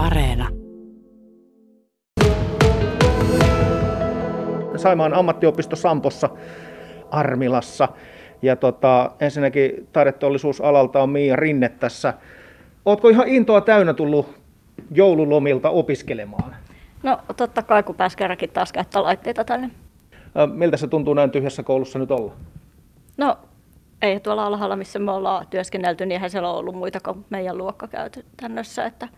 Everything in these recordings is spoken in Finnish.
Areena. Saimaan ammattiopisto Sampossa Armilassa. Ja tota, ensinnäkin taideteollisuusalalta on Miia Rinne tässä. Ootko ihan intoa täynnä tullut joululomilta opiskelemaan? No totta kai, kun pääsi kerrankin taas käyttää laitteita tänne. Miltä se tuntuu näin tyhjässä koulussa nyt olla? No ei tuolla alhaalla, missä me ollaan työskennelty, niin eihän siellä ole ollut muita kuin meidän luokka käytännössä. Että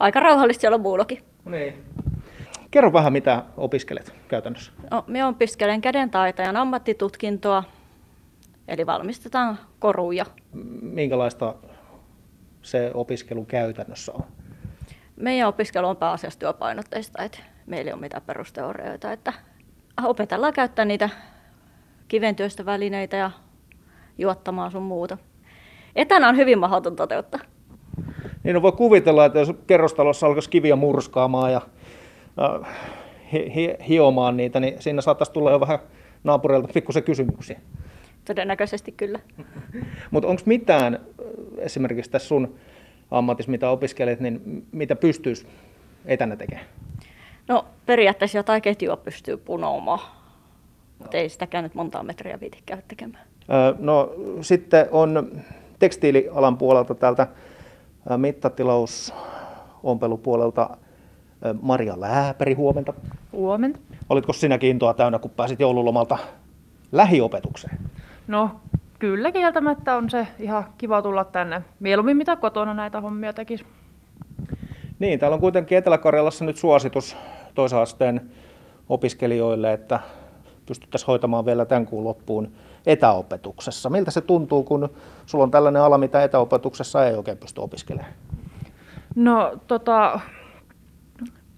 aika rauhallista siellä on muullakin. Niin. Kerro vähän, mitä opiskelet käytännössä. No, me opiskelen kädentaitajan ammattitutkintoa, eli valmistetaan koruja. Minkälaista se opiskelu käytännössä on? Meidän opiskelu on pääasiassa työpainotteista, että meillä ei ole mitään perusteorioita, että opetellaan käyttää niitä kiventyöstä välineitä ja juottamaan sun muuta. Etänä on hyvin mahdoton toteuttaa. Niin no voi kuvitella, että jos kerrostalossa alkaisi kiviä murskaamaan ja äh, hi- hi- hiomaan niitä, niin siinä saattaisi tulla jo vähän naapureilta pikkusen kysymyksiä. Todennäköisesti kyllä. Mutta onko mitään esimerkiksi tässä sun ammatissa, mitä opiskelet, niin mitä pystyisi etänä tekemään? No periaatteessa jotain ketjua pystyy punomaan, mutta ei sitäkään nyt montaa metriä viiti käydä tekemään. No sitten on tekstiilialan puolelta täältä ö, mittatilausompelu-puolelta ö, Maria Lääpäri, huomenta. Huomenta. Olitko sinäkin intoa täynnä, kun pääsit joululomalta lähiopetukseen? No kyllä kieltämättä on se ihan kiva tulla tänne. Mieluummin mitä kotona näitä hommia tekisi. Niin, täällä on kuitenkin Etelä-Karjalassa nyt suositus toisen asteen opiskelijoille, että pystyttäisiin hoitamaan vielä tämän kuun loppuun etäopetuksessa. Miltä se tuntuu, kun sulla on tällainen ala, mitä etäopetuksessa ei oikein pysty opiskelemaan? No tota,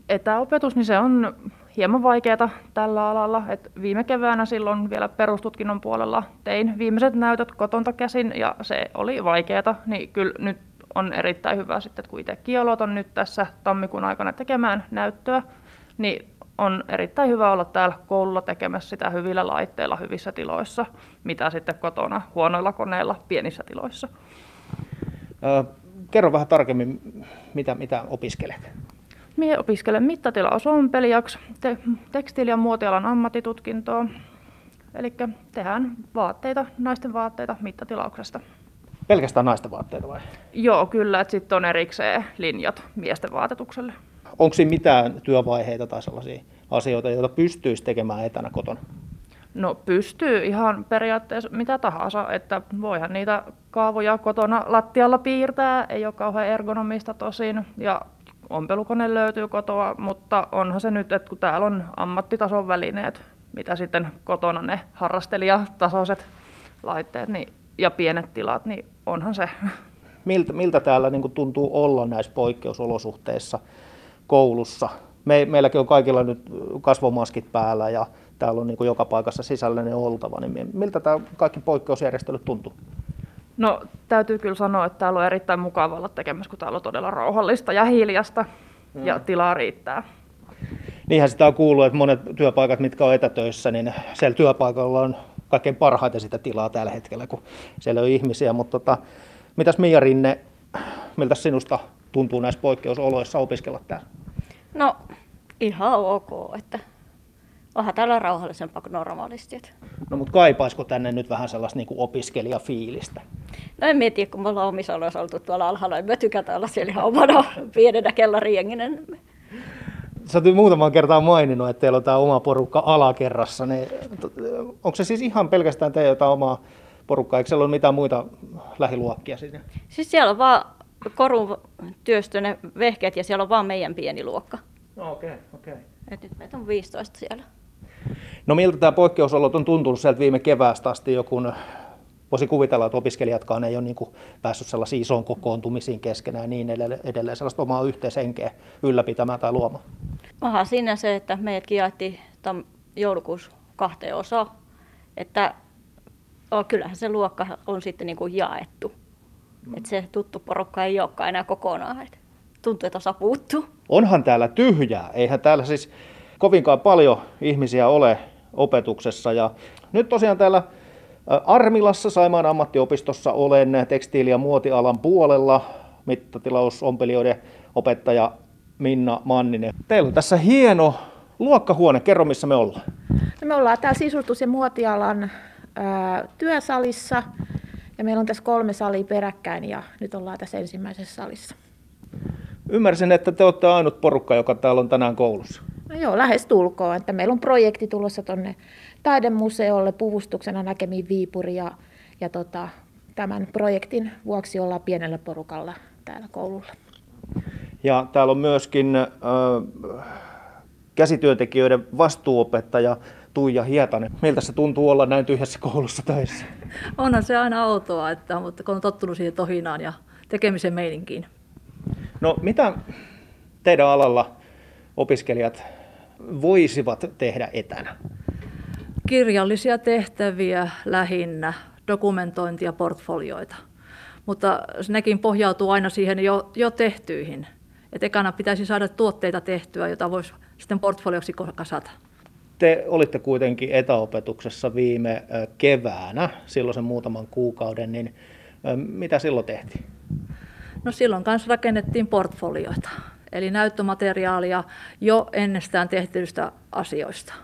etäopetus, niin se on hieman vaikeaa tällä alalla. Et viime keväänä silloin vielä perustutkinnon puolella tein viimeiset näytöt kotonta käsin ja se oli vaikeaa. Niin kyllä nyt on erittäin hyvä sitten, että kun itsekin aloitan nyt tässä tammikuun aikana tekemään näyttöä, niin on erittäin hyvä olla täällä koululla tekemässä sitä hyvillä laitteilla, hyvissä tiloissa, mitä sitten kotona huonoilla koneilla, pienissä tiloissa. Kerro vähän tarkemmin, mitä, mitä opiskelet. Minä opiskelen mittatilaosompelijaksi, te- tekstiili- ja muotialan ammattitutkintoa. Eli tehdään vaatteita, naisten vaatteita mittatilauksesta. Pelkästään naisten vaatteita vai? Joo, kyllä, sitten on erikseen linjat miesten vaatetukselle. Onko siinä mitään työvaiheita tai sellaisia asioita, joita pystyisi tekemään etänä kotona? No pystyy ihan periaatteessa mitä tahansa, että voihan niitä kaavoja kotona lattialla piirtää, ei ole kauhean ergonomista tosin, ja ompelukone löytyy kotoa, mutta onhan se nyt, että kun täällä on ammattitason välineet, mitä sitten kotona ne harrastelijatasoiset laitteet niin, ja pienet tilat, niin onhan se. Miltä, miltä täällä niin tuntuu olla näissä poikkeusolosuhteissa koulussa? Me, meilläkin on kaikilla nyt kasvomaskit päällä ja täällä on niin kuin joka paikassa sisällinen oltava. Niin miltä tämä kaikki poikkeusjärjestelyt tuntuu? No täytyy kyllä sanoa, että täällä on erittäin mukava olla tekemässä, kun täällä on todella rauhallista ja hiljasta ja tilaa riittää. Niinhän sitä on kuullut, että monet työpaikat, mitkä on etätöissä, niin siellä työpaikalla on kaikkein parhaiten sitä tilaa tällä hetkellä, kun siellä on ihmisiä. Mutta tota, mitäs Mia Rinne, miltä sinusta tuntuu näissä poikkeusoloissa opiskella täällä? No ihan ok, että onhan täällä rauhallisempaa kuin normaalisti. No mutta kaipaisiko tänne nyt vähän sellaista niin kuin opiskelijafiilistä? No en mieti, kun me ollaan omissa oloissa oltu tuolla alhaalla, niin me tykätään olla siellä ihan omana pienenä kellarienginen. Sä oot muutaman kertaa maininnut, että teillä on tämä oma porukka alakerrassa. Niin, onko se siis ihan pelkästään teidän jotain omaa porukkaa? Eikö siellä ole mitään muita lähiluokkia siinä? Siis siellä on vaan korun työstö ne vehkeet ja siellä on vaan meidän pieni luokka. No okei, okay, okei. Okay. Et nyt meitä on 15 siellä. No miltä tämä poikkeusolot on tuntunut sieltä viime keväästä asti, jo kun voisi kuvitella, että opiskelijatkaan ei ole niin kuin päässyt sellaisiin isoon kokoontumisiin keskenään ja niin edelleen, edelleen sellaista omaa yhteishenkeä ylläpitämään tai luomaan. Onhan siinä se, että meidätkin jaettiin tam- joulukuussa kahteen osaan. Että oh, kyllähän se luokka on sitten niin kuin jaettu. Mm. Että se tuttu porukka ei olekaan enää kokonaan. Et tuntuu, että osa puuttuu. Onhan täällä tyhjää, eihän täällä siis kovinkaan paljon ihmisiä ole opetuksessa. Ja nyt tosiaan täällä Armilassa Saimaan ammattiopistossa olen tekstiili- ja muotialan puolella mittatilausompelijoiden opettaja Minna Manninen. Teillä on tässä hieno luokkahuone. Kerro, missä me ollaan. No me ollaan täällä sisustus- ja muotialan ää, työsalissa ja meillä on tässä kolme salia peräkkäin ja nyt ollaan tässä ensimmäisessä salissa. Ymmärsin, että te olette ainut porukka, joka täällä on tänään koulussa. No joo, lähes tulkoon, että meillä on projekti tulossa tuonne taidemuseolle puvustuksena näkemiin Viipuri ja, ja tota, tämän projektin vuoksi ollaan pienellä porukalla täällä koululla. Ja täällä on myöskin äh, käsityöntekijöiden vastuuopettaja Tuija Hietanen. Miltä se tuntuu olla näin tyhjässä koulussa töissä? Onhan se aina outoa, että, mutta kun on tottunut siihen tohinaan ja tekemisen meininkiin. No mitä teidän alalla opiskelijat voisivat tehdä etänä? Kirjallisia tehtäviä lähinnä, dokumentointia, portfolioita. Mutta nekin pohjautuu aina siihen jo, jo tehtyihin. Et ekana pitäisi saada tuotteita tehtyä, jota voisi sitten portfolioksi kasata. Te olitte kuitenkin etäopetuksessa viime keväänä, silloin sen muutaman kuukauden, niin mitä silloin tehtiin? No silloin kanssa rakennettiin portfolioita, eli näyttömateriaalia jo ennestään tehtyistä asioista.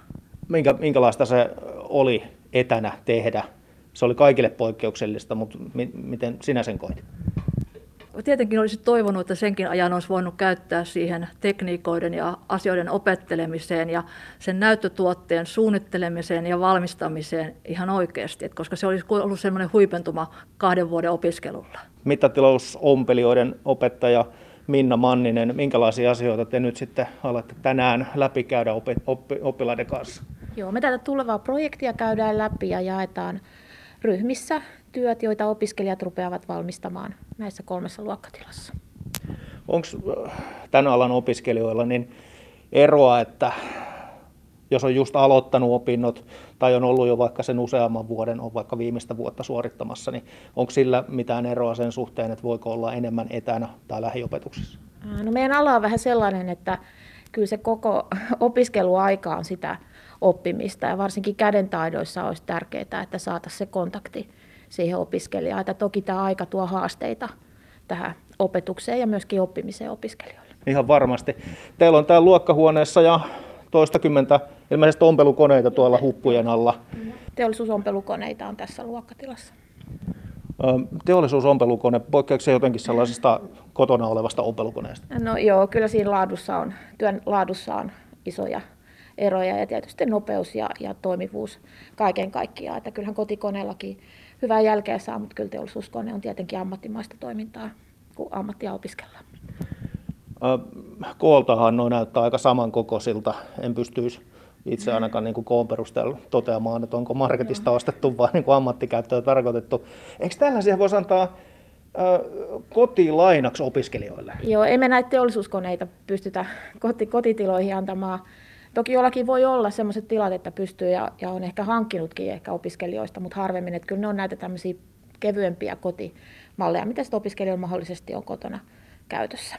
Minkä, minkälaista se oli etänä tehdä? Se oli kaikille poikkeuksellista, mutta mi- miten sinä sen koit? Tietenkin olisi toivonut, että senkin ajan olisi voinut käyttää siihen tekniikoiden ja asioiden opettelemiseen ja sen näyttötuotteen suunnittelemiseen ja valmistamiseen ihan oikeasti, että koska se olisi ollut semmoinen huipentuma kahden vuoden opiskelulla. Mittatilousompelijoiden opettaja Minna Manninen, minkälaisia asioita te nyt sitten alatte tänään läpikäydä oppi, oppi, oppilaiden kanssa? Joo, me tätä tulevaa projektia käydään läpi ja jaetaan ryhmissä työt, joita opiskelijat rupeavat valmistamaan näissä kolmessa luokkatilassa. Onko tämän alan opiskelijoilla niin eroa, että jos on just aloittanut opinnot tai on ollut jo vaikka sen useamman vuoden, on vaikka viimeistä vuotta suorittamassa, niin onko sillä mitään eroa sen suhteen, että voiko olla enemmän etänä tai lähiopetuksessa? No meidän ala on vähän sellainen, että kyllä se koko opiskeluaika on sitä oppimista ja varsinkin kädentaidoissa olisi tärkeää, että saataisiin se kontakti siihen opiskelijaan. Että toki tämä aika tuo haasteita tähän opetukseen ja myöskin oppimiseen opiskelijoille. Ihan varmasti. Teillä on täällä luokkahuoneessa ja toistakymmentä ilmeisesti ompelukoneita tuolla huppujen alla. Teollisuusompelukoneita on tässä luokkatilassa. Teollisuusompelukone, poikkeako se jotenkin sellaisesta kotona olevasta ompelukoneesta? No joo, kyllä siinä laadussa on, työn laadussa on isoja eroja ja tietysti nopeus ja, ja toimivuus kaiken kaikkiaan. Että kyllähän kotikoneellakin hyvää jälkeä saa, mutta kyllä teollisuuskone on tietenkin ammattimaista toimintaa, kun ammattia opiskellaan. Kooltahan noin näyttää aika samankokoisilta. En pystyisi itse ainakaan niin kuin koon perusteella toteamaan, että onko marketista ostettu vai niin kuin ammattikäyttöön tarkoitettu. Eikö tällaisia voisi antaa kotilainaksi opiskelijoille? Joo, emme näitä teollisuuskoneita pystytä koti, kotitiloihin antamaan. Toki jollakin voi olla sellaiset tilat, että pystyy ja, ja on ehkä hankkinutkin ehkä opiskelijoista, mutta harvemmin, että kyllä ne on näitä tämmöisiä kevyempiä kotimalleja, mitä sitten opiskelijoilla mahdollisesti on kotona käytössä.